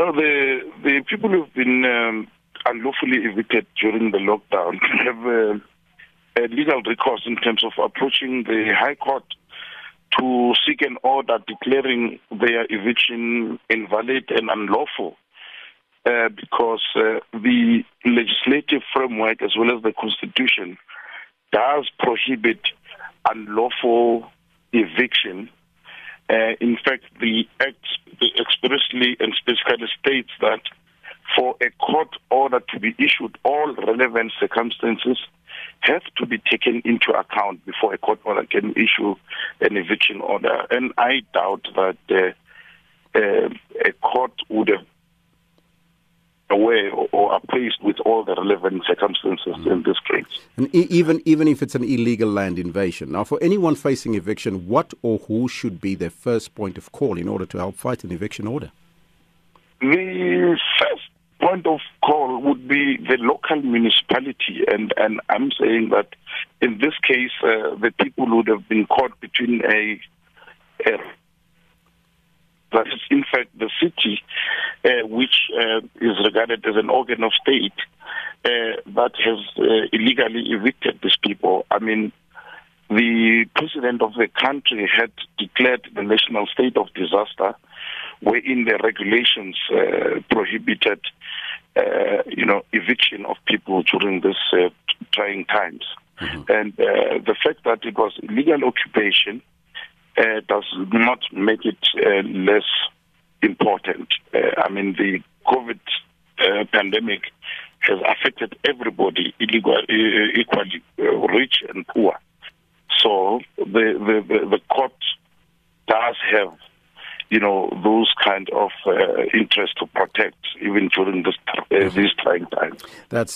No, the the people who've been um, unlawfully evicted during the lockdown have uh, a legal recourse in terms of approaching the High Court to seek an order declaring their eviction invalid and unlawful. Uh, because uh, the legislative framework as well as the constitution does prohibit unlawful eviction. Uh, in fact, the act expressly and specifically states that for a court order to be issued, all relevant circumstances have to be taken into account before a court order can issue an eviction order. And I doubt that uh, uh, a court would have aware or are appraised with all the relevant circumstances mm. in this case. And e- even even if it's an illegal land invasion. Now, for anyone facing eviction, what or who should be their first point of call in order to help fight an eviction order? The first point of call would be the local municipality, and and I'm saying that in this case, uh, the people would have been caught between a, a that is in fact the city uh, which uh, is regarded as an organ of state uh, that has uh, illegally evicted these people. I mean, the president of the country had declared the national state of disaster, wherein the regulations uh, prohibited, uh, you know, eviction of people during this trying times. Mm-hmm. And the fact that it was illegal occupation uh, does not make it uh, less important. Uh, I mean, the COVID uh, pandemic has affected everybody illegal, uh, equally, uh, rich and poor. So the, the, the, the court does have, you know, those kind of uh, interest to protect even during this, uh, these trying times. That's